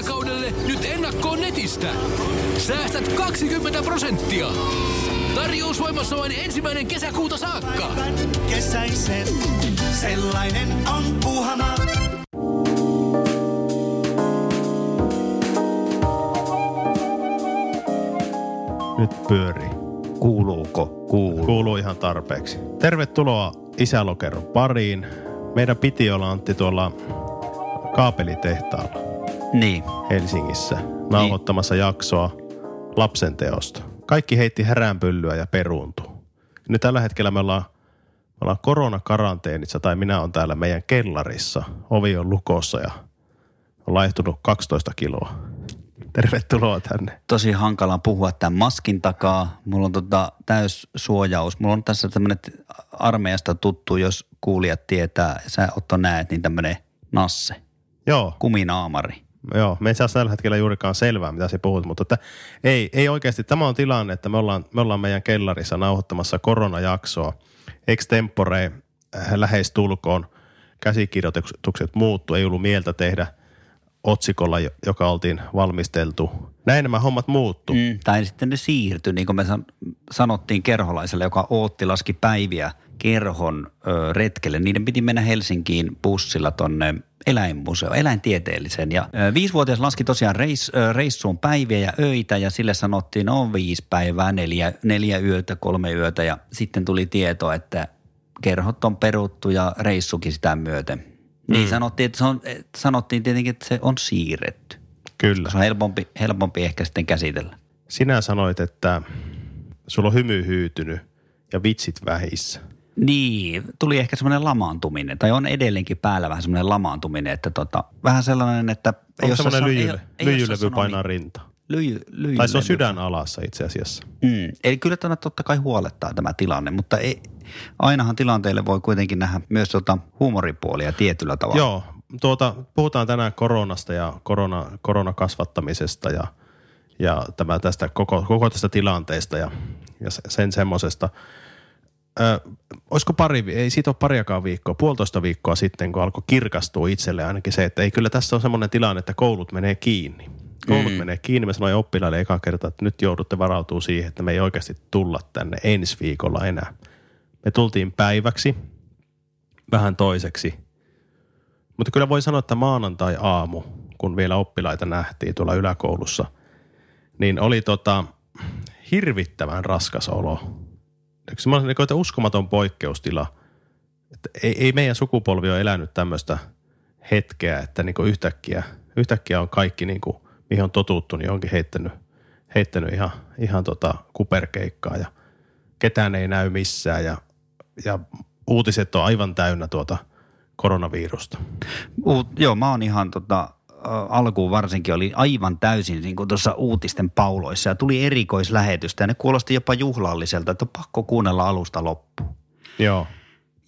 kesäkaudelle nyt ennakkoon netistä. Säästät 20 prosenttia. Tarjous voimassa vain ensimmäinen kesäkuuta saakka. Kesäisen, sellainen on puhana. Nyt pyörii. Kuuluuko? Kuuluu. Kuuluu ihan tarpeeksi. Tervetuloa Isälokeron pariin. Meidän piti olla Antti tuolla kaapelitehtaalla Niin. Helsingissä nauhoittamassa jaksoa lapsen teosta. Kaikki heitti häränpyllyä ja peruuntui. Nyt tällä hetkellä me ollaan, me ollaan koronakaranteenissa tai minä on täällä meidän kellarissa. Ovi on lukossa ja on laihtunut 12 kiloa. Tervetuloa tänne. Tosi hankala puhua tämän maskin takaa. Mulla on tota täys suojaus. Mulla on tässä tämmönen armeijasta tuttu, jos kuulijat tietää. Sä Otto näet, niin tämmönen nasse. Joo, Kuminaamari. Joo, me ei saa tällä hetkellä juurikaan selvää, mitä se puhut, mutta että ei, ei oikeasti. Tämä on tilanne, että me ollaan, me ollaan meidän kellarissa nauhoittamassa koronajaksoa. Extempore äh, lähestulkoon käsikirjoitukset muuttu, ei ollut mieltä tehdä otsikolla, jo- joka oltiin valmisteltu. Näin nämä hommat muuttu. Mm. Tai sitten ne siirtyi, niin kuin me san- sanottiin kerholaiselle, joka ootti laski päiviä kerhon ö, retkelle. Niiden piti mennä Helsinkiin bussilla tonne eläinmuseo, eläintieteelliseen. Ja ö, viisivuotias laski tosiaan reis, ö, reissuun päiviä ja öitä ja sille sanottiin, no viisi päivää, neljä, neljä yötä, kolme yötä. Ja sitten tuli tieto, että kerhot on peruttu ja reissukin sitä myöten. Niin sanottiin, että se on, että sanottiin tietenkin, että se on siirretty. Kyllä. Se on helpompi, helpompi ehkä sitten käsitellä. Sinä sanoit, että sulla on hymy hyytynyt ja vitsit vähissä. Niin, tuli ehkä semmoinen lamaantuminen, tai on edelleenkin päällä vähän semmoinen lamaantuminen, että tota, vähän sellainen, että... Onko semmoinen lyijy, lyijylevy painaa rinta? Lyijy, lyijylevy. Tai se on sydän alassa itse asiassa. Mm. Eli kyllä tämä totta kai huolettaa tämä tilanne, mutta ei, ainahan tilanteelle voi kuitenkin nähdä myös tota huumoripuolia tietyllä tavalla. Joo, tuota, puhutaan tänään koronasta ja korona, koronakasvattamisesta ja, ja tämä tästä koko, koko tästä tilanteesta ja, ja se- sen semmoisesta. Ö, olisiko pari, ei siitä ole pariakaan viikkoa, puolitoista viikkoa sitten, kun alkoi kirkastua itselle ainakin se, että ei kyllä tässä on semmoinen tilanne, että koulut menee kiinni. Koulut mm. menee kiinni. Mä sanoin oppilaille eka kerta, että nyt joudutte varautumaan siihen, että me ei oikeasti tulla tänne ensi viikolla enää. Me tultiin päiväksi, vähän toiseksi – mutta kyllä voi sanoa, että maanantai-aamu, kun vielä oppilaita nähtiin tuolla yläkoulussa, niin oli tota, hirvittävän raskas olo. Semmoinen niin uskomaton poikkeustila. Että ei, ei meidän sukupolvi ole elänyt tämmöistä hetkeä, että niin yhtäkkiä, yhtäkkiä on kaikki, niin kuin, mihin on totuttu, niin onkin heittänyt, heittänyt ihan, ihan tota kuperkeikkaa ja ketään ei näy missään ja, ja uutiset on aivan täynnä tuota koronavirusta. Uut, joo, mä oon ihan tota, alkuun varsinkin oli aivan täysin niin kuin tuossa uutisten pauloissa ja tuli erikoislähetystä ja ne kuulosti jopa juhlalliselta, että on pakko kuunnella alusta loppuun. Joo.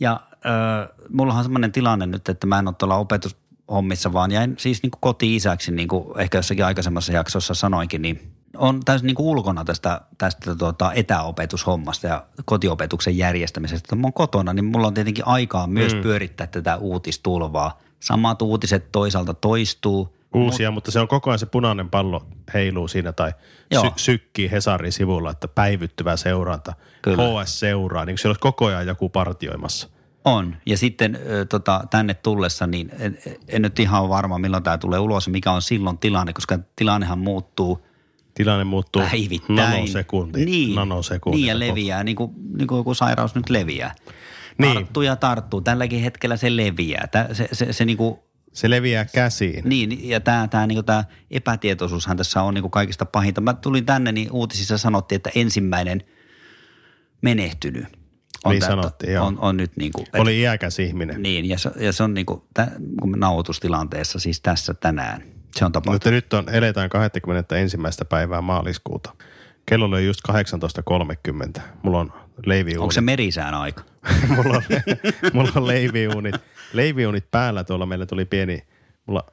Ja äh, mullahan on semmoinen tilanne nyt, että mä en ole tuolla opetushommissa, vaan jäin siis niin kuin koti-isäksi, niin kuin ehkä jossakin aikaisemmassa jaksossa sanoinkin, niin on täysin niin kuin ulkona tästä, tästä tuota etäopetushommasta ja kotiopetuksen järjestämisestä. Kun mä oon kotona, niin mulla on tietenkin aikaa myös mm. pyörittää tätä uutistulvaa. Samat uutiset toisaalta toistuu. Uusia, mutta se on koko ajan se punainen pallo heiluu siinä tai Joo. sy- sykkii Hesarin sivulla, että päivittyvä seuranta. Kyllä. HS seuraa, niin kuin siellä olisi koko ajan joku partioimassa. On. Ja sitten tota, tänne tullessa, niin en, en nyt ihan ole varma, milloin tämä tulee ulos ja mikä on silloin tilanne, koska tilannehan muuttuu Tilanne muuttuu päivittäin. nanosekunti. Niin, nanosekunti. niin ja leviää, niin kuin, niin kuin joku sairaus nyt leviää. Niin. Tarttuu ja tarttuu. Tälläkin hetkellä se leviää. Tää, se, se, se niin kuin, Se leviää käsiin. niin, ja tämä tää, niin tää epätietoisuushan tässä on niin kuin kaikista pahinta. Mä tulin tänne, niin uutisissa sanottiin, että ensimmäinen menehtynyt on, Niin sanottiin, joo. on, on nyt niin kuin, Oli iäkäs ihminen. niin, ja se, ja se on niin kuin, tä, nauhoitustilanteessa, siis tässä tänään, se on tapahtunut. Mutta nyt on, eletään 21. päivää maaliskuuta. Kello oli just 18.30. Mulla on leiviuunit. Onko se merisään aika? mulla, on, mulla on leiviuunit, leiviuunit päällä tuolla. Meillä tuli pieni, mulla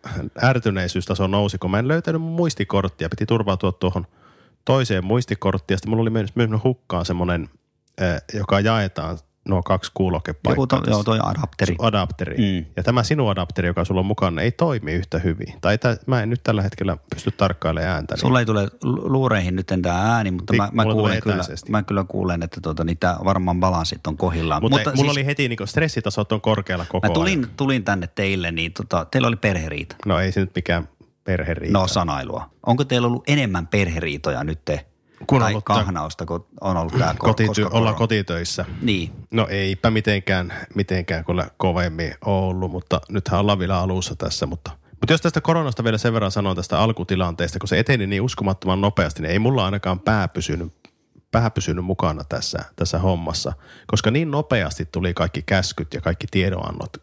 ärtyneisyystaso nousi, kun mä en löytänyt mun muistikorttia. Piti turvautua tuohon toiseen muistikorttiin. Ja sitten mulla oli myös, myös hukkaan semmoinen, eh, joka jaetaan nuo kaksi kuulokepaikkaa. Joku to, joo, toi adapteri. adapteri. Mm. Ja tämä sinun adapteri, joka sulla on mukana, ei toimi yhtä hyvin. Tai tä, mä en nyt tällä hetkellä pysty tarkkailemaan ääntä. Niin Sulla ei tule lu- luureihin nyt tämä ääni, mutta Tik- mä, mä, kuulen kyllä, mä kyllä kuulen, että tota, niin tää varmaan balanssit on kohillaan. mutta, mutta mulla siis, oli heti niin stressitasot on korkealla koko mä tulin, ajan. tulin tänne teille, niin tota, teillä oli perheriita. No ei se nyt mikään perheriita. No sanailua. Onko teillä ollut enemmän perheriitoja nyt te? Kun tai ollut kahnausta, kun on ollut tämä Kotity- ollaan kotitöissä. Niin. No eipä mitenkään, mitenkään kyllä kovemmin ollut, mutta nythän ollaan vielä alussa tässä. Mutta, mutta jos tästä koronasta vielä sen verran sanon tästä alkutilanteesta, kun se eteni niin uskomattoman nopeasti, niin ei mulla ainakaan pää pysynyt, pää pysynyt mukana tässä, tässä hommassa, koska niin nopeasti tuli kaikki käskyt ja kaikki tiedonannot.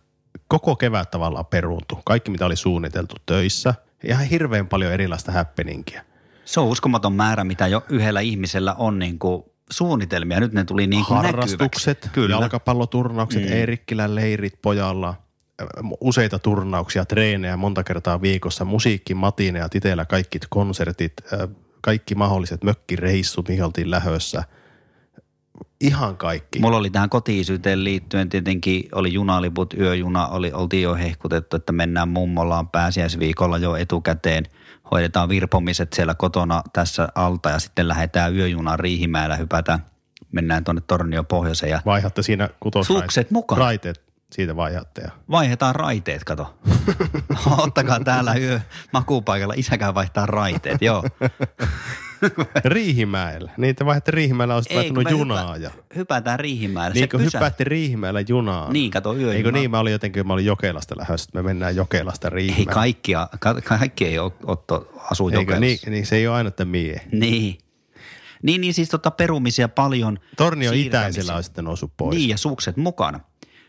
Koko kevät tavallaan peruuntui. Kaikki, mitä oli suunniteltu töissä. Ihan hirveän paljon erilaista happeningia. Se on uskomaton määrä, mitä jo yhdellä ihmisellä on niin kuin suunnitelmia. Nyt ne tuli niin kuin harrastukset, näkyväksi. Kyllä. jalkapalloturnaukset, mm. Eerikkilän leirit pojalla, ö, useita turnauksia, treenejä monta kertaa viikossa, musiikki, matineja, itsellä kaikki konsertit, ö, kaikki mahdolliset mökkireissut, mihin oltiin lähössä. Ihan kaikki. Mulla oli tähän kotiisyyteen liittyen tietenkin, oli junaliput, yöjuna, oli, oltiin jo hehkutettu, että mennään mummolaan pääsiäisviikolla jo etukäteen. Hoidetaan virpomiset siellä kotona tässä alta ja sitten lähdetään yöjunaan Riihimäellä, hypätään, mennään tuonne Tornio pohjoiseen ja Vaihatte siinä kutosraiteet. Mukaan. Raiteet siitä vaihatte. Ja. vaihdetaan raiteet, kato. Ottakaa täällä yö makuupaikalla, isäkään vaihtaa raiteet, joo. Riihimäellä. Niitä vaihdatte Riihimäellä, olisit Ei, vaihtanut me junaa. hypä- ja... hypätään Riihimäelle. Niin kun pysä- hyppäätte Riihimäellä junaan. Niin, kato yöjuna. Eikö niin? Mä olin jotenkin, mä olin Jokelasta lähdössä, että me mennään Jokelasta Ei Riihimäelle. kaikkia, ka- kaikki ei Otto asu Eikö Jokelassa. niin, niin, se ei ole aina, että mie. Niin. Niin, niin siis tota perumisia paljon. Tornio itäisellä on sitten noussut pois. Niin, ja sukset mukana.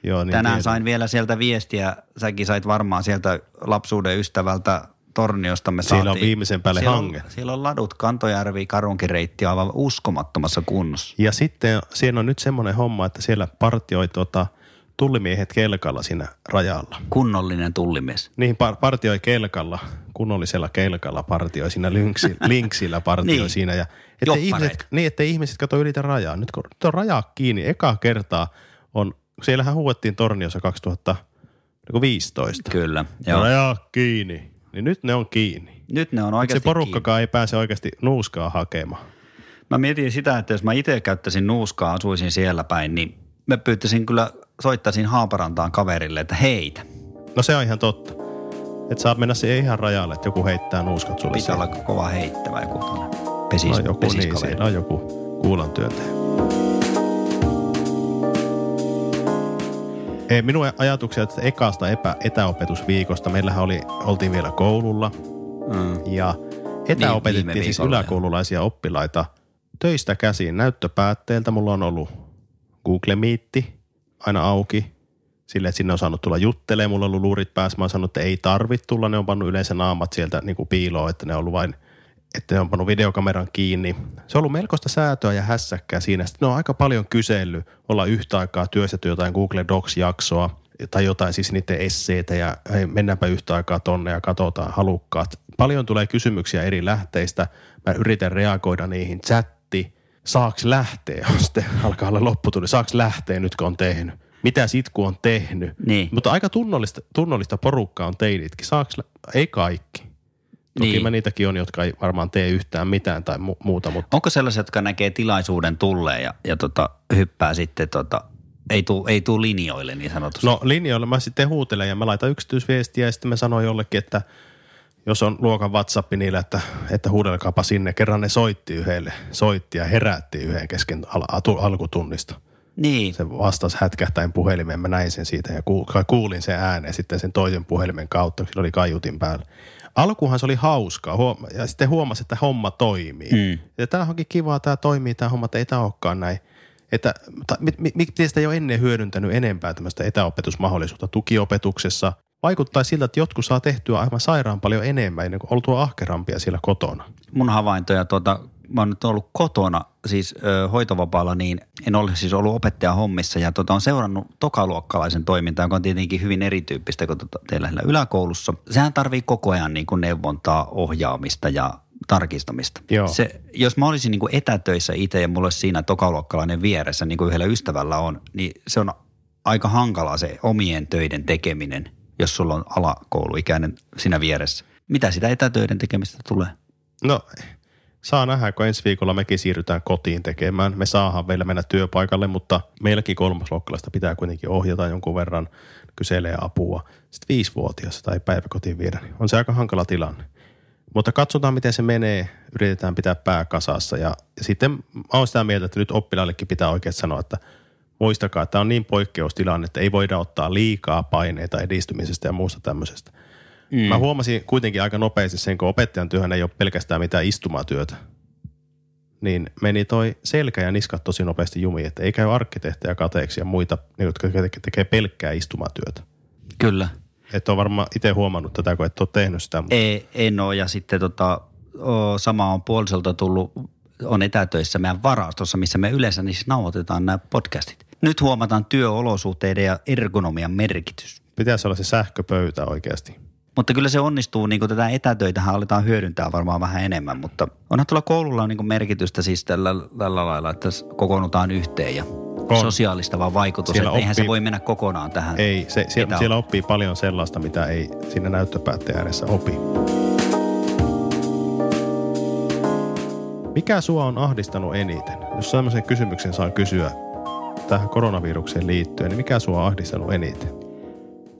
Joo, niin Tänään tiedän. sain vielä sieltä viestiä, säkin sait varmaan sieltä lapsuuden ystävältä Torniosta me Siellä on viimeisen päälle siellä hange. On, siellä on ladut, Kantojärvi, Karunkireitti on aivan uskomattomassa kunnossa. Ja sitten siellä on nyt semmoinen homma, että siellä partioi tota, tullimiehet kelkalla siinä rajalla. Kunnollinen tullimies. Niihin par- partioi kelkalla, kunnollisella kelkalla partioi siinä lynksi, linksillä partioi Niin. niin. siinä. Ja ettei ihmiset, niin, ettei ihmiset kato ylitä rajaa. Nyt kun nyt on raja kiinni, eka kertaa on, siellähän huuettiin Torniossa 2015. Kyllä, joo. Raja kiinni, niin nyt ne on kiinni. Nyt ne on Se oikeasti porukkakaan ei pääse oikeasti nuuskaa hakemaan. Mä mietin sitä, että jos mä itse käyttäisin nuuskaa, asuisin siellä päin, niin mä pyytäisin kyllä, soittaisin Haaparantaan kaverille, että heitä. No se on ihan totta. Että saat mennä siihen ihan rajalle, että joku heittää nuuskat sulle. Pitää olla kova heittävä joku pesis, no, joku, niin, siellä on joku kuulan työntäjä. Ei, minun ajatuksia tästä ekasta epä, etäopetusviikosta. Meillähän oli, oltiin vielä koululla Mm. ja viime etäopetettiin siis viikolla, yläkoululaisia oppilaita töistä käsiin näyttöpäätteeltä. Mulla on ollut Google Meet aina auki sille, että sinne on saanut tulla juttelemaan. Mulla on ollut luurit päässä. Mä oon sanonut, että ei tarvitse tulla. Ne on pannut yleensä naamat sieltä niin kuin piiloon, että ne on ollut vain että ne on pannut videokameran kiinni. Se on ollut melkoista säätöä ja hässäkkää siinä. Sitten ne on aika paljon kysellyt olla yhtä aikaa työstetty jotain Google Docs-jaksoa tai jotain siis niiden esseitä ja hei, mennäänpä yhtä aikaa tonne ja katsotaan halukkaat. Paljon tulee kysymyksiä eri lähteistä. Mä yritän reagoida niihin. Chatti, saaks lähteä, on sitten alkaa olla lopputuli. Saaks lähteä nyt kun on tehnyt? Mitä sit kun on tehnyt? Niin. Mutta aika tunnollista, tunnollista porukkaa on teinitkin. Saaks, lä- ei kaikki. Toki Niin. mä niitäkin on, jotka ei varmaan tee yhtään mitään tai mu- muuta, mutta Onko sellaisia, jotka näkee tilaisuuden tulleen ja, ja tota, hyppää sitten, tota, ei tuu, ei tuu linjoille niin sanotusti? no linjoilla mä sitten huutelen ja mä laitan yksityisviestiä ja sitten mä sanoin jollekin, että jos on luokan WhatsApp niillä, että, että huudelkaapa sinne. Kerran ne soitti yhdelle, soitti ja herätti yhden kesken al- atu- alkutunnista. niin, Se vastasi hätkähtäen puhelimeen, mä näin sen siitä ja kuul- kuulin sen ääneen sitten sen toisen puhelimen kautta, kun sillä oli kaiutin päällä. Alkuhan se oli hauskaa ja sitten huomasi, että homma toimii. Mm. Ja tämä onkin kivaa, tämä toimii, tämä homma, että ei tämä olekaan näin. Että ta- mi- mi- miksi sitä ei ole ennen hyödyntänyt enempää tämmöistä etäopetusmahdollisuutta tukiopetuksessa? Vaikuttaa siltä, että jotkut saa tehtyä aivan sairaan paljon enemmän ennen kuin oltua ahkerampia siellä kotona. mun havaintoja, tuota, mä oon nyt ollut kotona, siis ö, hoitovapaalla, niin en ole siis ollut opettajan hommissa ja tota, on seurannut tokaluokkalaisen toimintaa, joka on tietenkin hyvin erityyppistä kuin tota, teillä yläkoulussa. Sehän tarvii koko ajan niin kuin neuvontaa, ohjaamista ja tarkistamista. Joo. Se, jos mä olisin niin kuin etätöissä itse ja mulla olisi siinä tokaluokkalainen vieressä, niin kuin yhdellä ystävällä on, niin se on aika hankalaa se omien töiden tekeminen, jos sulla on alakouluikäinen siinä vieressä. Mitä sitä etätöiden tekemistä tulee? No, saa nähdä, kun ensi viikolla mekin siirrytään kotiin tekemään. Me saadaan vielä mennä työpaikalle, mutta meilläkin kolmasluokkalaista pitää kuitenkin ohjata jonkun verran, kyselee apua. Sitten viisivuotias tai päiväkotiin viedä, niin on se aika hankala tilanne. Mutta katsotaan, miten se menee. Yritetään pitää pää kasassa. Ja, ja sitten mä oon sitä mieltä, että nyt oppilaillekin pitää oikein sanoa, että muistakaa, että tämä on niin poikkeustilanne, että ei voida ottaa liikaa paineita edistymisestä ja muusta tämmöisestä. Mm. Mä huomasin kuitenkin aika nopeasti sen, kun opettajan työhän ei ole pelkästään mitään istumatyötä. Niin meni toi selkä ja niskat tosi nopeasti jumiin, että ei käy arkkitehtejä kateeksi ja muita, jotka tekee pelkkää istumatyötä. Kyllä. Et ole varmaan itse huomannut tätä, kun et ole tehnyt sitä. Mutta... Ei, en ole. Ja sitten tota, o, sama on puolisolta tullut, on etätöissä meidän varastossa, missä me yleensä niissä nauhoitetaan nämä podcastit. Nyt huomataan työolosuhteiden ja ergonomian merkitys. Pitäisi olla se sähköpöytä oikeasti. Mutta kyllä se onnistuu, niin kuin tätä etätöitähän aletaan hyödyntää varmaan vähän enemmän, mutta onhan tuolla koululla niin kuin merkitystä siis tällä, tällä lailla, että koko yhteen ja on. sosiaalistava vaikutus, siellä että eihän se voi mennä kokonaan tähän. Ei, se, siellä, siellä oppii paljon sellaista, mitä ei siinä näyttöpäätteen ääressä opi. Mikä sua on ahdistanut eniten? Jos sellaisen kysymyksen saa kysyä tähän koronavirukseen liittyen, niin mikä sua on ahdistanut eniten?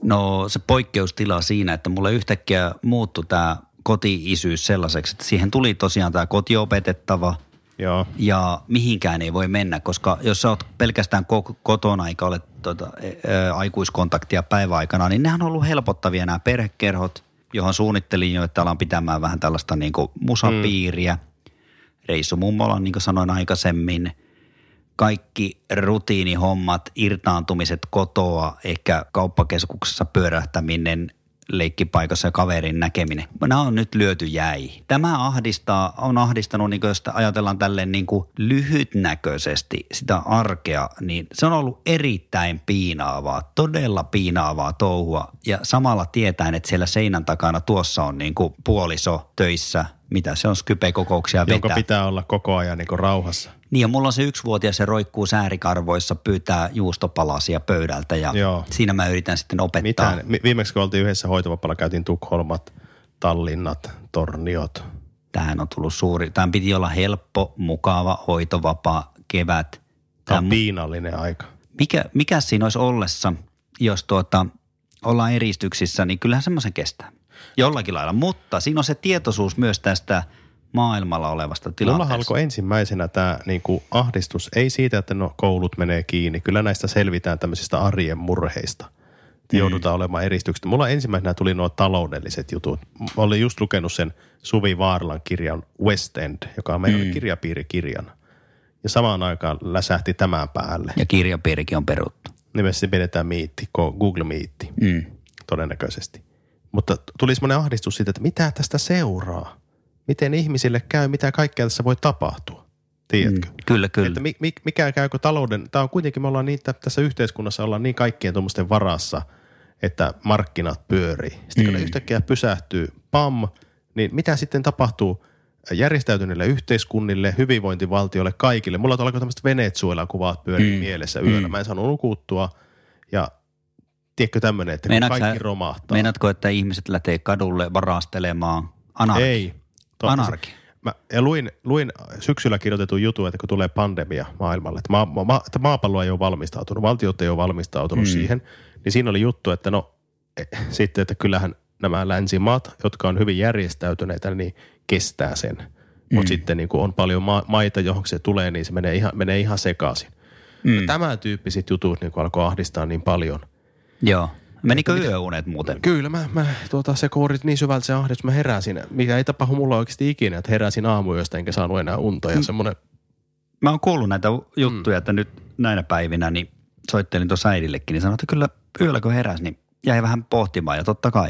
No se poikkeustila siinä, että mulle yhtäkkiä muuttui tämä koti-isyys sellaiseksi, että siihen tuli tosiaan tämä kotiopetettava – Joo. ja mihinkään ei voi mennä, koska jos sä oot pelkästään kotona eikä ole tuota, ä, aikuiskontaktia päiväaikana, niin nehän on ollut helpottavia nämä perhekerhot, johon suunnittelin jo, että alan pitämään vähän tällaista niin kuin musapiiriä. Mm. Reissu mummola, niin kuin sanoin aikaisemmin, kaikki rutiinihommat, irtaantumiset kotoa, ehkä kauppakeskuksessa pyörähtäminen, leikkipaikassa ja kaverin näkeminen. Nämä on nyt lyöty jäi. Tämä ahdistaa, on ahdistanut, niin jos ajatellaan tälleen niin kuin lyhytnäköisesti sitä arkea, niin se on ollut erittäin piinaavaa, todella piinaavaa touhua. Ja samalla tietäen, että siellä seinän takana tuossa on niin kuin puoliso töissä, mitä se on Skype-kokouksia vetää. Jonka pitää olla koko ajan niin kuin rauhassa. Niin ja mulla on se yksivuotias, se roikkuu säärikarvoissa, pyytää juustopalasia pöydältä ja Joo. siinä mä yritän sitten opettaa. Mitään. Viimeksi kun oltiin yhdessä hoitovapalla, käytiin Tukholmat, Tallinnat, Torniot. Tähän on tullut suuri. Tämän piti olla helppo, mukava, hoitovapaa kevät. Tämä on piinallinen aika. Mikä, mikä siinä olisi ollessa, jos tuota, ollaan eristyksissä, niin kyllähän semmoisen kestää. Jollakin lailla, mutta siinä on se tietoisuus myös tästä – maailmalla olevasta tilanteesta. Mulla alkoi ensimmäisenä tämä niin kuin ahdistus, ei siitä, että no koulut menee kiinni. Kyllä näistä selvitään tämmöisistä arjen murheista. Mm. Joudutaan olemaan eristykset. Mulla ensimmäisenä tuli nuo taloudelliset jutut. Mä olin just lukenut sen Suvi Vaarlan kirjan West End, joka on meidän mm. kirjapiirikirjana. Ja samaan aikaan läsähti tämän päälle. Ja kirjapiirikin on peruttu. Nimessä pidetään miitti, Google Meetti, mm. todennäköisesti. Mutta tuli semmoinen ahdistus siitä, että mitä tästä seuraa miten ihmisille käy, mitä kaikkea tässä voi tapahtua. Tiedätkö? Mm, kyllä, kyllä. Että mikä käykö talouden, tämä on kuitenkin, me ollaan niin, tässä yhteiskunnassa ollaan niin kaikkien tuommoisten varassa, että markkinat pyörii. Sitten mm. kun ne yhtäkkiä pysähtyy, pam, niin mitä sitten tapahtuu järjestäytyneille yhteiskunnille, hyvinvointivaltioille, kaikille? Mulla alkoi tämmöistä Venezuela-kuvat pyörii mm. mielessä yöllä. Mm. Mä en saanut nukuttua ja tiedätkö tämmöinen, että Meinaatko kaikki romahtaa. Meinaatko, että ihmiset lähtee kadulle varastelemaan anarki? Ei, Anarki. Mä, ja luin, luin syksyllä kirjoitetun jutun, että kun tulee pandemia maailmalle, että, maa, ma, että maapallo ei ole valmistautunut, valtiot ei ole valmistautunut mm. siihen, niin siinä oli juttu, että no e, sitten, että kyllähän nämä länsimaat, jotka on hyvin järjestäytyneitä, niin kestää sen. Mm. Mutta sitten niin kun on paljon ma- maita, johon se tulee, niin se menee ihan, menee ihan sekaisin. Mm. Tämä tyyppiset jutut niin alkoi ahdistaa niin paljon. Joo. Menikö mitä, yöunet muuten? Kyllä, mä, mä tuota, se kourit niin syvältä se ahdistus, mä heräsin, mikä ei tapahdu mulla oikeasti ikinä, että heräsin aamuyöstä enkä saanut enää unta ja mm. semmoinen. Mä oon kuullut näitä juttuja, mm. että nyt näinä päivinä niin soittelin tuossa äidillekin, niin sanoin, että kyllä yöllä kun heräsi, niin jäi vähän pohtimaan ja totta kai,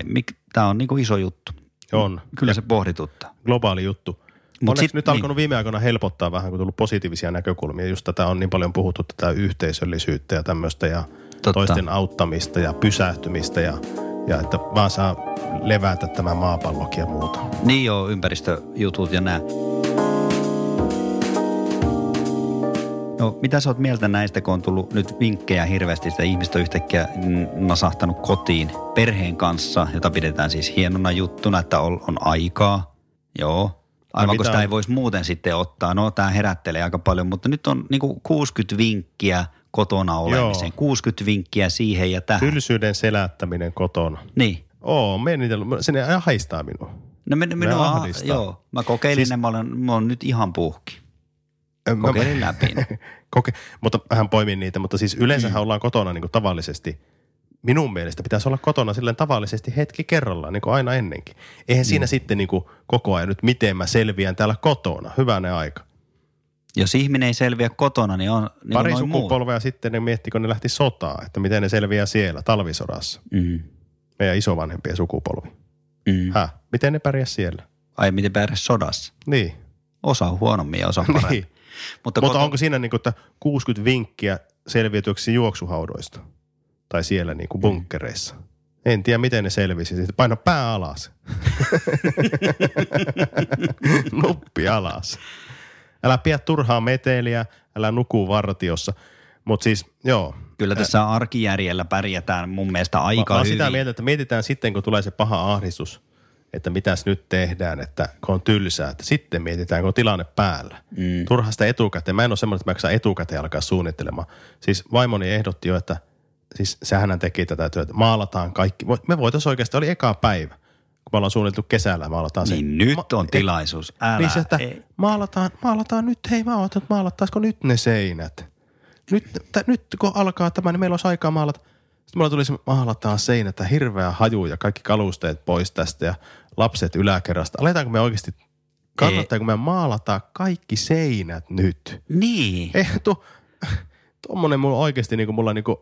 tämä on niinku iso juttu. On. Kyllä ja se pohdituttaa. Globaali juttu. Mut Onneksi sit, nyt niin. alkanut viime aikoina helpottaa vähän, kun tullut positiivisia näkökulmia. Just tätä on niin paljon puhuttu, tätä yhteisöllisyyttä ja tämmöistä ja – Totta. toisten auttamista ja pysähtymistä ja, ja että vaan saa levätä tämä maapallokin ja muuta. Niin joo, ympäristöjutut ja nää. No, mitä sä oot mieltä näistä, kun on tullut nyt vinkkejä hirveästi, sitä ihmistä on yhtäkkiä nasahtanut kotiin perheen kanssa, jota pidetään siis hienona juttuna, että on, on aikaa. Joo. Aivan kun mitä sitä on- ei voisi muuten sitten ottaa. No, tämä herättelee aika paljon, mutta nyt on niinku 60 vinkkiä kotona olemiseen. Joo. 60 vinkkiä siihen ja tähän. Tylsyyden selättäminen kotona. Niin. Oo, sinne haistaa minua. No me, minua, ahdistaa. joo. Mä kokeilin siis, ne, mä olen, mä olen nyt ihan puhki. Ö, mä- Kokeilin läpi. Koke, mutta hän poimin niitä, mutta siis yleensähän ollaan kotona niin kuin tavallisesti. Minun mielestä pitäisi olla kotona silleen tavallisesti hetki kerrallaan, niin kuin aina ennenkin. Eihän siinä sitten niin kuin koko ajan nyt, miten mä selviän täällä kotona. Hyvänä aika. Jos ihminen ei selviä kotona, niin on niin Pari on noin muu. sukupolvea sitten ne miettii, kun ne lähti sotaan, että miten ne selviää siellä talvisodassa. Mm. Meidän isovanhempien sukupolvi. Mm. Häh? Miten ne pärjäs siellä? Ai miten pärjäs sodassa? Niin. Osa on huonommin ja osa paremmin. niin. Mutta, Mutta koto- onko siinä niin kuin, että 60 vinkkiä selviytyäksi juoksuhaudoista? Tai siellä niin kuin bunkkereissa? En tiedä, miten ne selvisi. Sitten paina pää alas. Nuppi alas. Älä pidä turhaa meteliä, älä nuku vartiossa. Mutta siis, joo. Kyllä tässä arkijärjellä pärjätään mun mielestä aika Mä hyvin. sitä mieltä, että mietitään sitten, kun tulee se paha ahdistus, että mitäs nyt tehdään, että kun on tylsää, että sitten mietitään, kun on tilanne päällä. Mm. Turha sitä etukäteen. Mä en ole semmoinen, että mä jaksan etukäteen alkaa suunnittelemaan. Siis vaimoni ehdotti jo, että siis sehän teki tätä työtä. Maalataan kaikki. Me voitaisiin oikeasti, oli eka päivä, kun me ollaan suunniteltu kesällä, maalataan se. Niin nyt on tilaisuus. Älä. Niin se, että ei. maalataan, maalataan nyt, hei mä ootan, että maalattaisiko nyt ne seinät. Nyt, t- nyt kun alkaa tämä, niin meillä olisi aikaa maalata. Sitten mulla tuli se, maalataan seinät, että hirveä haju ja kaikki kalusteet pois tästä ja lapset yläkerrasta. Aletaanko me oikeasti, kannattaako me maalata kaikki seinät nyt? Niin. Ei, tuo, tuommoinen mulla oikeasti, niin kuin mulla, niin kuin,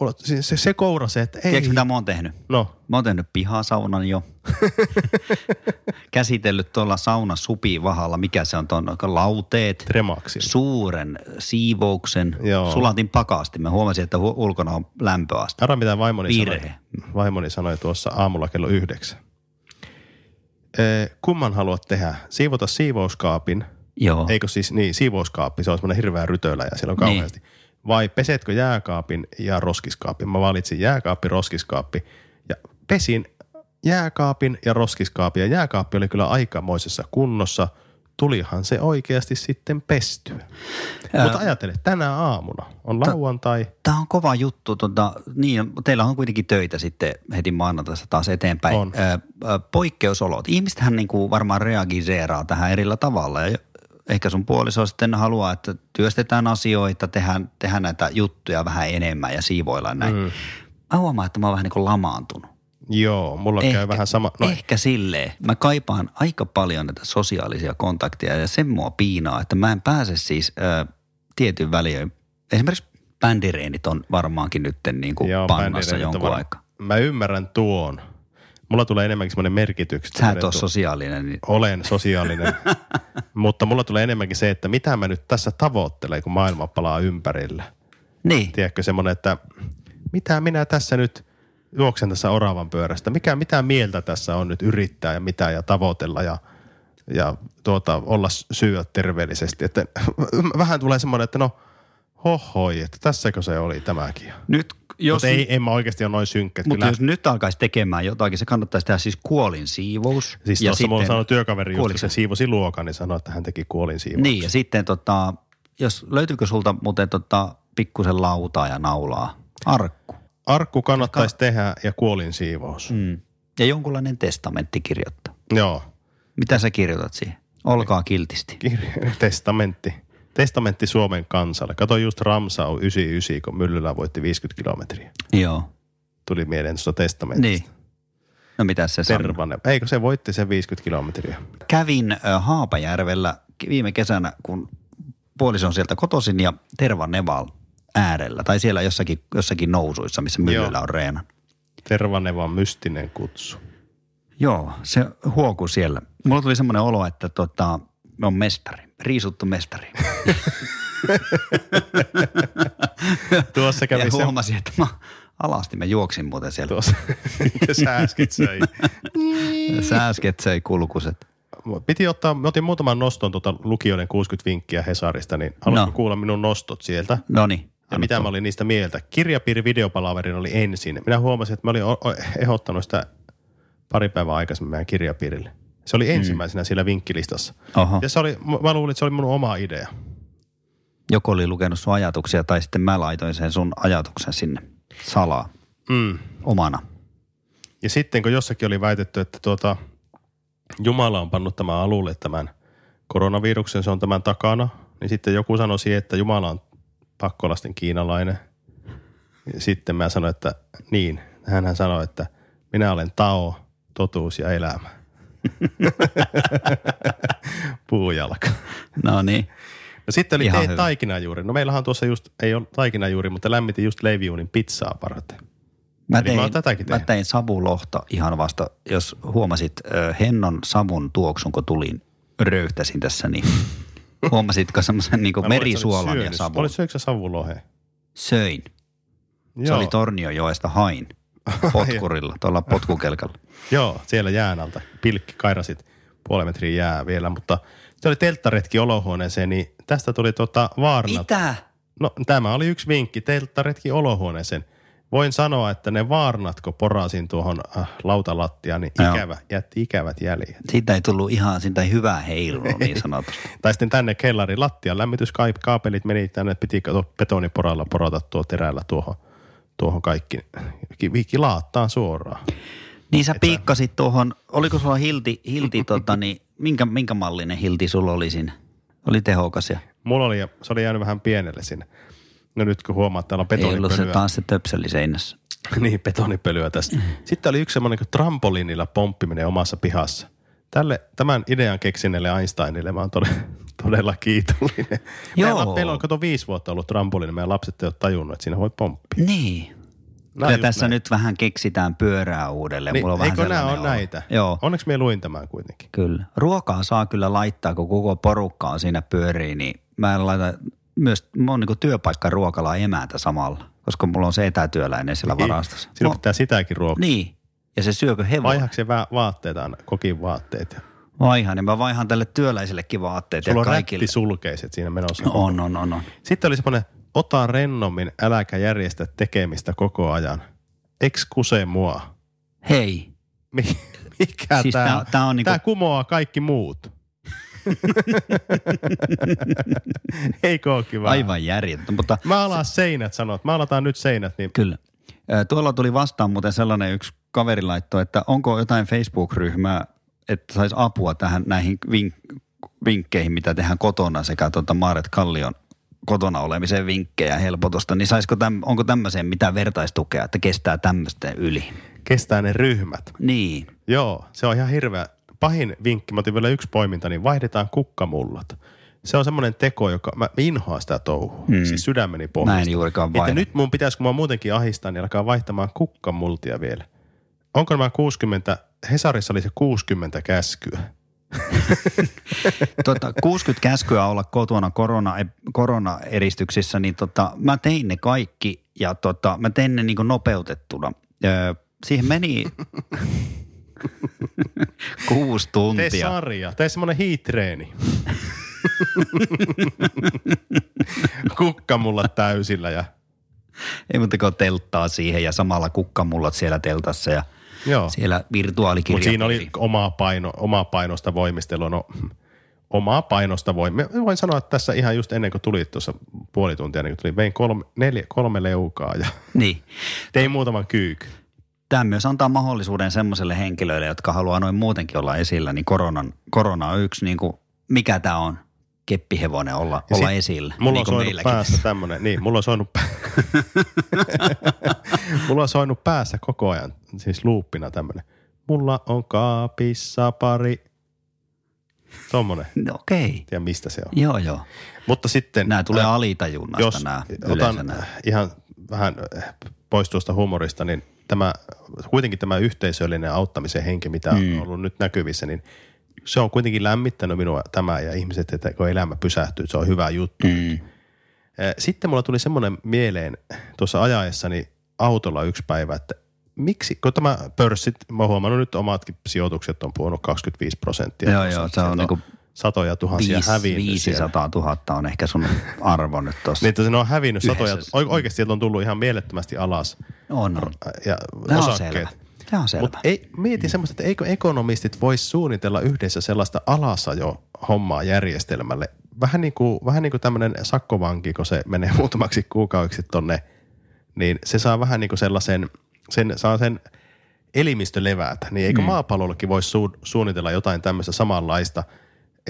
mulla se, se, se koura se, että ei. Tiedätkö mitä mä oon tehnyt? No, Mä oon tehnyt pihasaunan jo. Käsitellyt tuolla sauna supivahalla, mikä se on tuon lauteet. tremaksi. Suuren siivouksen. Joo. Sulatin pakasti. Mä huomasin, että hu- ulkona on lämpöaste. Arva mitä vaimoni Virhe. sanoi, vaimoni sanoi tuossa aamulla kello yhdeksän. Ee, kumman haluat tehdä? Siivota siivouskaapin, Joo. eikö siis niin, siivouskaappi, se on semmoinen hirveä rytölä ja siellä on Niin. Vai pesetkö jääkaapin ja roskiskaapin? Mä valitsin jääkaappi, roskiskaappi ja pesin jääkaapin ja roskiskaapin ja jääkaappi oli kyllä aikamoisessa kunnossa. Tulihan se oikeasti sitten pestyä. Ää- Mutta ajattele, tänä aamuna on lauantai. Tämä on kova juttu. Tota, niin, teillä on kuitenkin töitä sitten heti maanantaista taas eteenpäin. On. Ö, poikkeusolot. Ihmistähän niin kuin varmaan reagiseeraa tähän erillä tavalla. Ja ehkä sun puoliso sitten haluaa, että työstetään asioita, tehdään, tehdään näitä juttuja vähän enemmän ja siivoillaan näin. Mm. Mä huomaan, että mä oon vähän niin kuin lamaantunut. Joo, mulla Ehkä, käy vähän sama. No, ehkä silleen. Mä kaipaan aika paljon näitä sosiaalisia kontakteja ja sen mua piinaa, että mä en pääse siis ö, tietyn väliin. Esimerkiksi bändireenit on varmaankin nyt niin kuin Joo, pannassa jonkun var- aikaa. Mä ymmärrän tuon. Mulla tulee enemmänkin semmoinen merkitys. Sä et ole sosiaalinen. Niin, Olen sosiaalinen, mutta mulla tulee enemmänkin se, että mitä mä nyt tässä tavoittelen, kun maailma palaa ympärillä. niin. Tiedätkö semmoinen, että mitä minä tässä nyt juoksen tässä oravan pyörästä, mikä, mitä mieltä tässä on nyt yrittää ja mitä ja tavoitella ja, ja tuota, olla syödä terveellisesti. Että vähän tulee semmoinen, että no hohoi, että tässäkö se oli tämäkin. Nyt, jos, Mutta ei, en mä oikeasti ole noin synkkä. mutta jos nyt alkaisi tekemään jotakin, se kannattaisi tehdä siis kuolin siivous. siis tuossa mulla sanoi työkaveri, just, kun se siivosi luokan, niin sanoi, että hän teki kuolin siivouksen. Niin, ja sitten tota, jos löytyykö sulta muuten tota, pikkusen lautaa ja naulaa? Arkku. Arkku kannattaisi tehdä ja kuolin siivous. Mm. Ja jonkunlainen testamentti kirjoittaa. Joo, Mitä sä kirjoitat siihen? Olkaa kiltisti. Kir- testamentti. Testamentti Suomen kansalle. Kato just Ramsau 99, kun Myllylä voitti 50 kilometriä. Joo. Tuli mieleen tuosta testamentista. Niin. No mitä se? Tervanen. Eikö se voitti sen 50 kilometriä? Kävin Haapajärvellä viime kesänä, kun puoliso on sieltä kotoisin ja Tervaneval äärellä. Tai siellä jossakin, jossakin nousuissa, missä myllyllä Joo. on reenan. Tervanevan mystinen kutsu. Joo, se huokuu siellä. Mulla tuli semmoinen olo, että tota, me on mestari, riisuttu mestari. Tuossa kävi ja se, huomasin, että mä Alasti mä juoksin muuten siellä. Tuossa, mitä sä äsken söi. Sä äsken söi kulkuset. Piti ottaa, mä otin muutaman noston tuota lukijoiden 60 vinkkiä Hesarista, niin haluatko No. kuulla minun nostot sieltä? No niin. Ja mitä mä olin niistä mieltä? Kirjapiiri videopalaverin oli ensin. Minä huomasin, että mä olin ehdottanut sitä pari päivää aikaisemmin meidän kirjapiirille. Se oli ensimmäisenä siellä vinkkilistassa. Oho. Ja se oli, mä luulin, että se oli mun oma idea. Joku oli lukenut sun ajatuksia tai sitten mä laitoin sen sun ajatuksen sinne salaa Mm. omana. Ja sitten kun jossakin oli väitetty, että tuota, Jumala on pannut tämän alulle tämän koronaviruksen, se on tämän takana, niin sitten joku sanoi siihen, että Jumala on pakkolasten kiinalainen. Ja sitten mä sanoin, että niin. Hänhän sanoi, että minä olen Tao, totuus ja elämä. Puujalka. No niin. No sitten oli Ihan hyvä. taikinajuuri. No meillähän tuossa just, ei ole taikinajuuri, mutta lämmitin just leiviuunin pizzaa varten. Mä Eli mä tein, tätäkin mä tehnyt. tein savulohta ihan vasta, jos huomasit ö, Hennon savun tuoksun, kun tulin, röyhtäsin tässä, niin huomasitko semmoisen niin Mä merisuolan ja savun? Olit syöksä savuloheen? Söin. Se oli Torniojoesta hain potkurilla, tuolla potkukelkalla. Joo, siellä jään alta. Pilkki kairasit puoli metriä jää vielä, mutta se oli telttaretki olohuoneeseen, niin tästä tuli tota vaarna. Mitä? No tämä oli yksi vinkki, telttaretki olohuoneeseen. Voin sanoa, että ne vaarnat, kun porasin tuohon äh, lautalattiaan, niin Joo. ikävä, jätti ikävät jäljet. Siitä ei tullut ihan, siitä ei hyvää heilunut niin sanotusti. Tai sitten tänne kellarin lattian lämmityskaapelit meni tänne, piti betoniporalla porata tuo terällä tuohon, tuohon kaikki. Ki- laattaan suoraan. Niin sä piikkasit tuohon, oliko sulla hilti, hilti tota, niin, minkä, minkä mallinen hilti sulla oli siinä? Oli tehokas ja Mulla oli, se oli jäänyt vähän pienelle sinne. No nyt kun huomaat, että täällä on ei ollut se betonipölyä. taas se töpseli seinässä. niin, betonipölyä tästä. Sitten oli yksi semmoinen kuin trampoliinilla pomppiminen omassa pihassa. Tälle, tämän idean keksineelle Einsteinille mä oon todella, todella kiitollinen. Joo. Meillä, meillä on kato viisi vuotta ollut trampoliini, meidän lapset ei ole tajunnut, että siinä voi pomppia. Niin. Nää Kyllä tässä näin. nyt vähän keksitään pyörää uudelleen. Niin, Mulla on vähän eikö nämä ole näitä? Joo, Onneksi me luin tämän kuitenkin. kyllä. Ruokaa saa kyllä laittaa, kun koko porukka on siinä pyörii, niin mä en laita myös, mä oon niin työpaikka ruokala emäntä samalla, koska mulla on se etätyöläinen siellä varastossa. Sinun No, pitää sitäkin ruokaa. niin, ja se syökö hevonen? Vaihaako se va- vaatteita aina, kokin vaatteet? Ja Vaihan, niin mä vaihan tälle työläisellekin vaatteet Sulla ja on kaikille. rättisulkeiset siinä menossa. On, on, on, on. Sitten oli semmoinen, ota rennommin, äläkä järjestä tekemistä koko ajan. Eks kuse mua? Hei, Mi- Mikä Siis tää, tää- tää on niinku- Tää kumoaa kaikki muut. Ole kiva? aivan järjetön, mutta Mä alan seinät sanot. Mä alataan nyt seinät, niin Kyllä. Tuolla tuli vastaan muuten sellainen yksi kaveri laittoi, että onko jotain Facebook-ryhmää, että saisi apua tähän näihin vink- vinkkeihin, mitä tehdään kotona sekä tuota Maaret Kallion kotona olemiseen vinkkejä ja helpotusta, niin saisiko täm, onko tämmöiseen mitään vertaistukea, että kestää tämmöisten yli? kestää ne ryhmät. Niin. Joo, se on ihan hirveä. Pahin vinkki, mä otin vielä yksi poiminta, niin vaihdetaan kukkamullat. Se on semmoinen teko, joka, mä inhoan sitä touhua, mm. siis sydämeni pohjasta. Mä en juurikaan Että vaihda. nyt mun pitäisi, kun mä muutenkin ahistan, niin alkaa vaihtamaan kukkamultia vielä. Onko nämä 60, Hesarissa oli se 60 käskyä. Tota, 60 käskyä olla kotona korona, koronaeristyksissä, niin tota, mä tein ne kaikki ja tota, mä tein ne niin nopeutettuna. Öö, siihen meni kuusi Tee tuntia. sarja, tee semmoinen hiitreeni. Kukkamullat täysillä ja Ei muuta kuin telttaa siihen ja samalla kukkamullat siellä teltassa ja joo. siellä virtuaalikirja. Mutta siinä oli omaa, paino, omaa painosta voimistelua. No, omaa painosta voi. Mä voin sanoa, että tässä ihan just ennen kuin tulit tuossa puoli tuntia, niin tuli, vein kolme, neljä, kolme leukaa ja Niin. tein muutaman kyykyn. Tämä myös antaa mahdollisuuden semmoiselle henkilöille, jotka haluaa noin muutenkin olla esillä, niin koronan, korona on yksi, niin kuin, mikä tämä on, keppihevonen olla, Ja olla sit esillä. Mulla niin on soinut päässä tämmönen, niin, mulla on soinut, mulla on soinut päässä koko ajan, siis luuppina tämmönen. Mulla on kaapissa pari, tommonen, No, Okei, tiedä mistä se on. joo joo. Mutta sitten... Nämä tulee äh, alitajunnasta jos nämä otan nämä. ihan vähän äh, pois tuosta humorista, niin tämä, kuitenkin tämä yhteisöllinen auttamisen henki, mitä mm. on ollut nyt näkyvissä, niin se on kuitenkin lämmittänyt minua tämä ja ihmiset, että kun elämä pysähtyy, se on hyvä juttu. Mm. Sitten mulla tuli semmoinen mieleen tuossa ajaessani, autolla yksi päivä, että miksi, kun tämä pörssit, mä oon huomannut nyt omatkin sijoitukset on puhunut 25 prosenttia. Joo, joo, se on Sieltä niinku satoja tuhansia Viis, hävinnyt siellä. 500 000 on ehkä sun arvo nyt tossa. Niin, että ne on hävinnyt satoja, Yhdessä. oi- oikeasti on tullut ihan mielettömästi alas On, on. ja Tämä on osakkeet. selvä. Tämä on selvä. Mutta ei, mieti semmoista, että eikö ekonomistit voisi suunnitella yhdessä sellaista alasajo hommaa järjestelmälle. Vähän niin kuin, vähän niin kuin tämmöinen sakkovanki, kun se menee muutamaksi kuukaudeksi tonne, niin se saa vähän niin kuin sellaisen, sen, saa sen elimistö levätä. Niin eikö mm. maapallollekin voisi su, suunnitella jotain tämmöistä samanlaista?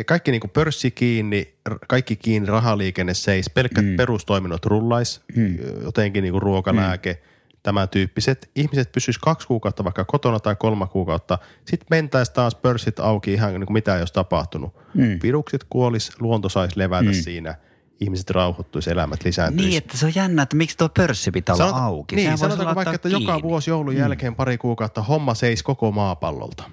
Kaikki niin kuin pörssi kiinni, kaikki kiinni, rahaliikenne seis, pelkkät mm. perustoiminnot rullais, mm. jotenkin niin kuin ruoka, lääke, tämän tyyppiset. Ihmiset pysyis kaksi kuukautta vaikka kotona tai kolme kuukautta. Sitten mentäisiin taas pörssit auki ihan niin kuin mitä ei olisi tapahtunut. Mm. Virukset kuolis, luonto saisi levätä mm. siinä, ihmiset rauhoittuisi, elämät lisääntyisi. Niin, että se on jännä, että miksi tuo pörssi pitää olla Sanota- auki. Niin, Sehän sanotaanko vaikka, että joka kiinni. vuosi joulun jälkeen pari kuukautta homma seis koko maapallolta.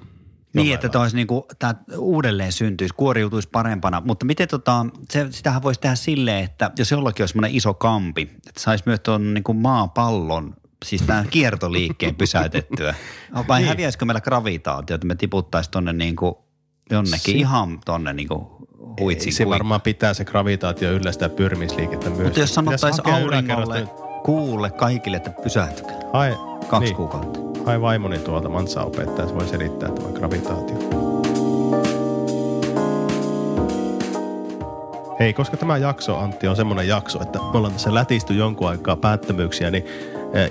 Niin, että tämä niinku, tää uudelleen syntyisi, kuoriutuisi parempana. Mutta miten tota, se, sitähän voisi tehdä silleen, että jos jollakin olisi semmoinen iso kampi, että saisi myös tuon niinku maapallon, siis tämän kiertoliikkeen pysäytettyä. Vai niin. häviäisikö meillä gravitaatio, että me tiputtaisiin tuonne niinku jonnekin Si- ihan tuonne niinku huitsin se varmaan pitää se gravitaatio yllä sitä pyrmisliikettä myös. Mutta jos sanottaisiin auringolle, kuulle kaikille, että pysähtykää. Hae, Kaksi niin, kuukautta. hae vaimoni tuolta Mansa opettaja, se voi selittää tämän gravitaatio. Hei, koska tämä jakso, Antti, on semmoinen jakso, että me ollaan tässä lätisty jonkun aikaa päättömyyksiä, niin,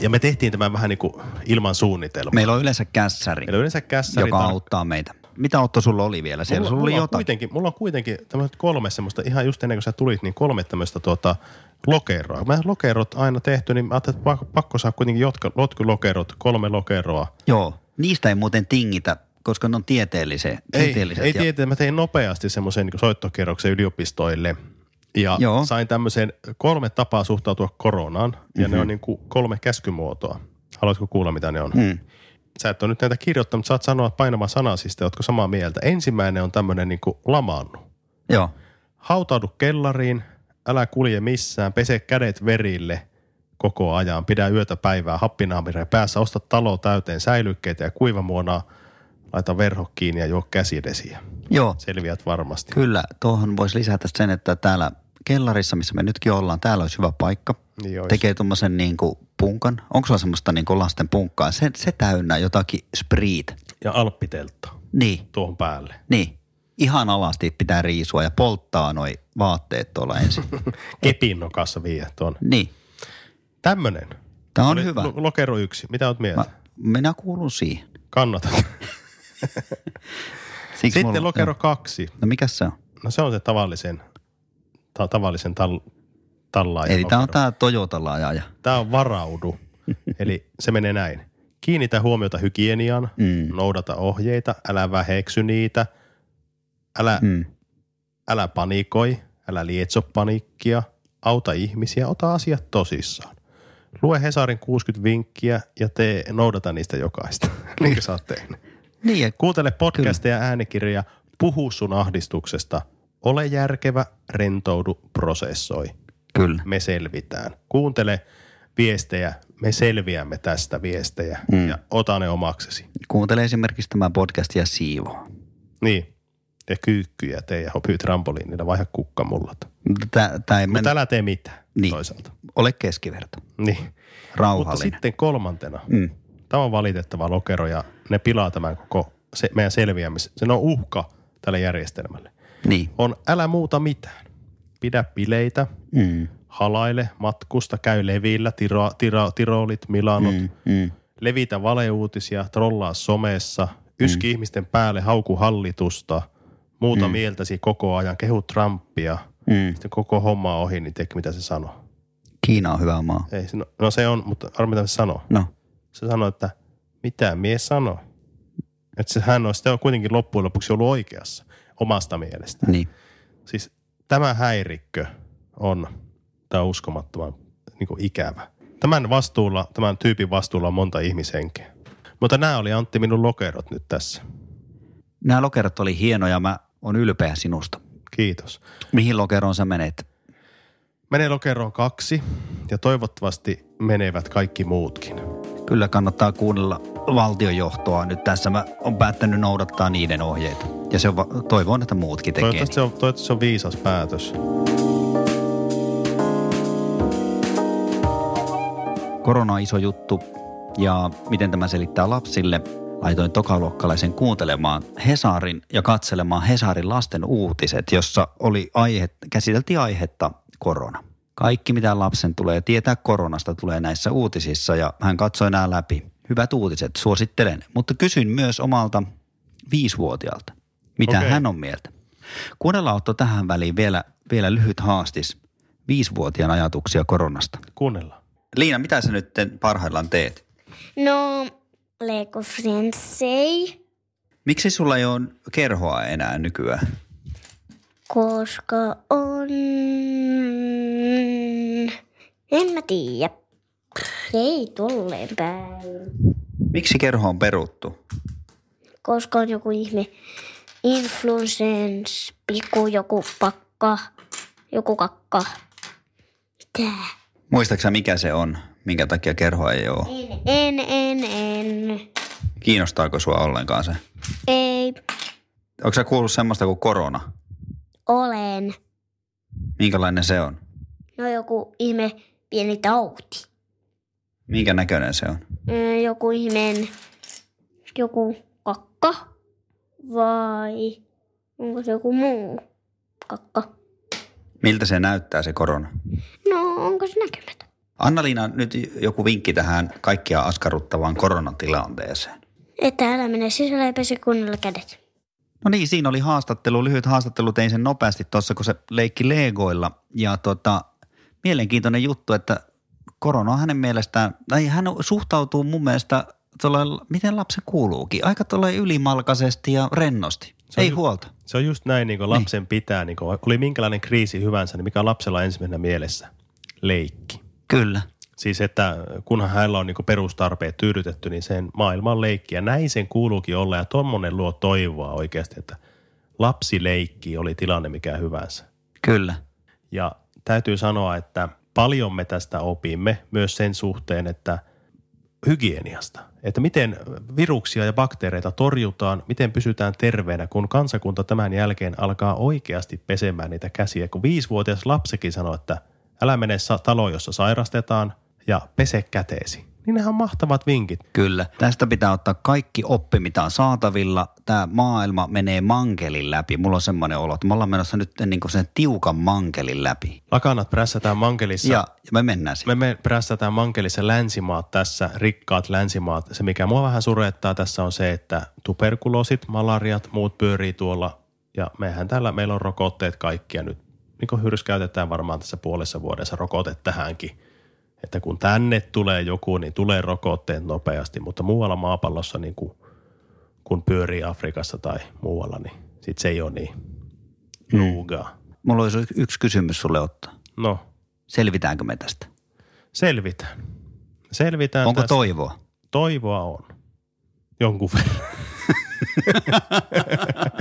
ja me tehtiin tämän vähän niin kuin ilman suunnitelmaa. Meillä on yleensä kässäri, Meillä on yleensä kässäri joka tar- auttaa meitä. Mitä Otto sulla oli vielä siellä? Mulla, Sulla mulla, oli on jotain. kuitenkin, mulla on kuitenkin tämmöiset kolme semmoista, ihan just ennen kuin sä tulit, niin kolme tämmöistä tuota, lokeroa. Mä lokerot aina tehty, niin mä ajattelin, että pakko, saa kuitenkin jotka, lotkulokerot, kolme lokeroa. Joo, niistä ei muuten tingitä, koska ne on tieteellisiä. Ei, ei ja- tiedä, mä tein nopeasti semmoisen niin soittokierroksen yliopistoille. Ja Joo. Sain tämmöisen kolme tapaa suhtautua koronaan, ja Mhm. mm-hmm. ne on niin kuin kolme käskymuotoa. Haluatko kuulla, mitä ne on? Hmm. Sä et ole nyt näitä kirjoittanut, mutta saat sanoa painava sana siis, ootko samaa mieltä. Ensimmäinen on tämmöinen niin kuin lamaannu. Joo, Hautaudu kellariin, älä kulje missään, pese kädet verille koko ajan, pidä yötä päivää happinaamire päässä, osta talo täyteen säilykkeitä ja kuivamuonaa, laita verho kiinni ja juo käsidesiä. joo. Selviät varmasti. Kyllä, tuohon voisi lisätä sen, että täällä kellarissa, missä me nytkin ollaan, täällä olisi hyvä paikka. Niin olisi. Tekee tuommoisen niin kuin punkan. Onko sulla semmoista niin kuin lasten punkkaa? Se, se täynnä jotakin spriit. Ja alppiteltta Niin, tuohon päälle. niin. Ihan alasti pitää riisua ja polttaa noi vaatteet tuolla ensin. Kepin nokassa vie tuon. niin, Tämmönen. tämä on Oli hyvä. lo- Lokero yksi. Mitä oot mieltä? Mä, minä kuulun siihen. Kannatan. Sitten mulla- lokero kaksi. No mikä se on? No se on se tavallisen, ta- tavallisen tal, tallaajan Eli tämä on tämä Toyotalla ajaja. Tämä on varaudu. Eli se menee näin. Kiinnitä huomiota hygieniaan, Mm. noudata ohjeita, älä väheksy niitä, älä, mm. Älä panikoi, älä lietso paniikkia, auta ihmisiä, ota asiat tosissaan. Lue Hesarin 60 vinkkiä ja tee, noudata niistä jokaista, niin kuin sä oot tehnyt. Niin, ja Kuuntele podcasteja ja äänikirjoja, puhu sun ahdistuksesta, ole järkevä, rentoudu, prosessoi. kyllä. Me selvitään. Kuuntele viestejä, me selviämme tästä viestejä mm. ja ota ne omaksesi. Kuuntele esimerkiksi tämä podcast ja siivoa. Niin. Ja kyykkyjä tee ja hopyy trampoliinilla, vaiha kukkamullat. Mutta mennä, älä tee mitään Niin. toisaalta. ole keskiverto. Niin. Mutta Rauhallinen. sitten kolmantena, Mm. tämä on valitettava lokero ja ne pilaa tämän koko se, meidän selviämis. Se on uhka tälle järjestelmälle. Niin. On älä muuta mitään. Pidä bileitä, Mm. halaile, matkusta, käy levillä, tiro, tiro, tirolit, milanot, Mm. Mm. levitä valeuutisia, trollaa somessa, yski mm. ihmisten päälle, hauku hallitusta, muuta mm. mieltäsi koko ajan, kehu Trumpia, Mm. sitten koko homma ohi, niin teki mitä se sanoo. Kiina on hyvä maa. Ei, se- no, no se on, mutta arvo mitä se sanoo. No, Se sanoo, että mitä mies sanoo. Että se, hän on sitten on kuitenkin loppujen lopuksi ollut oikeassa omasta mielestä. niin. Siis tämä häirikkö on, tämä on uskomattoman niin kuin ikävä. Tämän vastuulla, tämän tyypin vastuulla on monta ihmishenkeä. Mutta nämä oli Antti minun lokerot nyt tässä. Nämä lokerot oli hienoja. Mä on ylpeä sinusta. Kiitos. Mihin lokeroon sä menet? menee lokeroon kaksi ja toivottavasti menevät kaikki muutkin. Kyllä kannattaa kuunnella valtiojohtoa. Nyt tässä mä on päättänyt noudattaa niiden ohjeita. Ja se on, va- toivon, että muutkin tekee Toivottavasti se on, toivottavasti se on viisas päätös. Korona on iso juttu ja miten tämä selittää lapsille. Laitoin tokaluokkalaisen kuuntelemaan Hesarin ja katselemaan Hesarin lasten uutiset, jossa oli aihe, käsiteltiin aihetta korona. Kaikki mitä lapsen tulee tietää koronasta tulee näissä uutisissa ja hän katsoi nämä läpi. Hyvät uutiset, suosittelen. Mutta kysyn myös omalta viisivuotiaalta, mitä Okei. hän on mieltä. Kuunnellaan Otto tähän väliin vielä, vielä lyhyt haastis. Viisivuotiaan ajatuksia koronasta. Kuunnellaan. Liina, mitä sä nyt parhaillaan teet? No, Lego Sensei, Miksi sulla ei ole kerhoa enää nykyään? koska on... En mä tiedä. Ei tolleen päin. Miksi kerho on peruttu? Koska on joku ihme influensens, piku, joku pakka, joku kakka. Mitä? Muistaaksä mikä se on, minkä takia kerhoa ei ole? En, en, en, en. Kiinnostaako sua ollenkaan se? Ei, Onko sä kuullut semmoista kuin korona? olen. Minkälainen se on? No joku ihme pieni tauti. Minkä näköinen se on? Ö, joku ihmeen, joku kakka vai onko se joku muu kakka? Miltä se näyttää se korona? No onko se näkymätön? Anna-Liina, nyt joku vinkki tähän kaikkia askarruttavaan koronatilanteeseen. Että älä mene sisälle ja pese kunnolla kädet. No niin, siinä oli haastattelu, lyhyt haastattelu, tein sen nopeasti tuossa, kun se leikki Legoilla. Ja tota, mielenkiintoinen juttu, että korona on hänen mielestään, tai hän suhtautuu mun mielestä, tuolla, miten lapsen kuuluukin, aika tuolla ylimalkaisesti ja rennosti. Se Ei ju- huolta. Se on just näin, niin kuin lapsen niin. pitää, niin kuin, oli minkälainen kriisi hyvänsä, niin mikä on lapsella ensimmäisenä mielessä? Leikki. Kyllä. Siis että kunhan hänellä on niin kuin perustarpeet tyydytetty, niin sen maailma on leikki. Ja näin sen kuuluukin olla. Ja tommonen luo toivoa oikeasti, että lapsi leikki oli tilanne mikä hyvänsä. Kyllä. Ja täytyy sanoa, että paljon me tästä opimme myös sen suhteen, että hygieniasta. Että miten viruksia ja bakteereita torjutaan, miten pysytään terveenä, kun kansakunta tämän jälkeen alkaa oikeasti pesemään niitä käsiä. Kun viisivuotias lapsikin sanoo, että älä mene taloon, jossa sairastetaan ja pese käteesi. Niin nehän on mahtavat vinkit. Kyllä. Tästä pitää ottaa kaikki oppi, mitä on saatavilla. Tämä maailma menee mankelin läpi. Mulla on semmoinen olo, että me ollaan menossa nyt niin kuin sen tiukan mankelin läpi. Lakanat prässätään mankelissa. Ja, ja me mennään siihen. Me, me prässätään mankelissa länsimaat tässä, rikkaat länsimaat. Se, mikä mua vähän surettaa tässä on se, että tuberkuloosit, malariat, muut pyörii tuolla. Ja mehän täällä, meillä on rokotteet kaikkia nyt. Niin kuin hyrskäytetään varmaan tässä puolessa vuodessa rokote tähänkin. Että kun tänne tulee joku, niin tulee rokotteet nopeasti. Mutta muualla maapallossa, niin kuin, kun pyörii Afrikassa tai muualla, niin sit se ei ole niin nuugaa. Mulla olisi yksi kysymys sulle ottaa. No, Selvitäänkö me tästä? selvitään. Selvitään Onko tästä. toivoa? Toivoa on. Jonkun verran.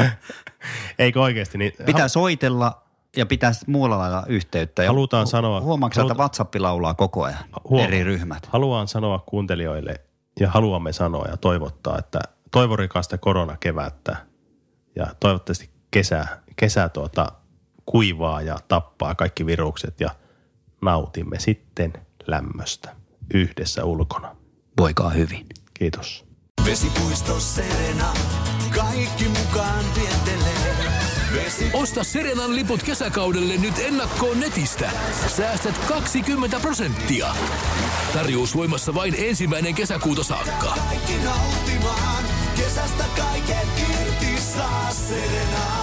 Eikö oikeasti? Niin Pitää soitella ja pitää muulla lailla yhteyttä. Ja Halutaan hu- sanoa- Huomaatko, haluta- että WhatsApp laulaa koko ajan? Huomaa. Eri ryhmät. Haluan sanoa kuuntelijoille ja haluamme sanoa ja toivottaa, että toivorikasta koronakevättä ja toivottavasti kesä, kesä tuota, kuivaa ja tappaa kaikki virukset ja nautimme sitten lämmöstä yhdessä ulkona. Voikaa hyvin. Kiitos. Vesipuisto Serena, kaikki mukaan viettelee. Osta Serenan liput kesäkaudelle nyt ennakkoon netistä. Säästät 20 prosenttia. Tarjous voimassa vain ensimmäinen kesäkuuta saakka. Kaikki nauttimaan. Kesästä kaiken irti saa Serenaa.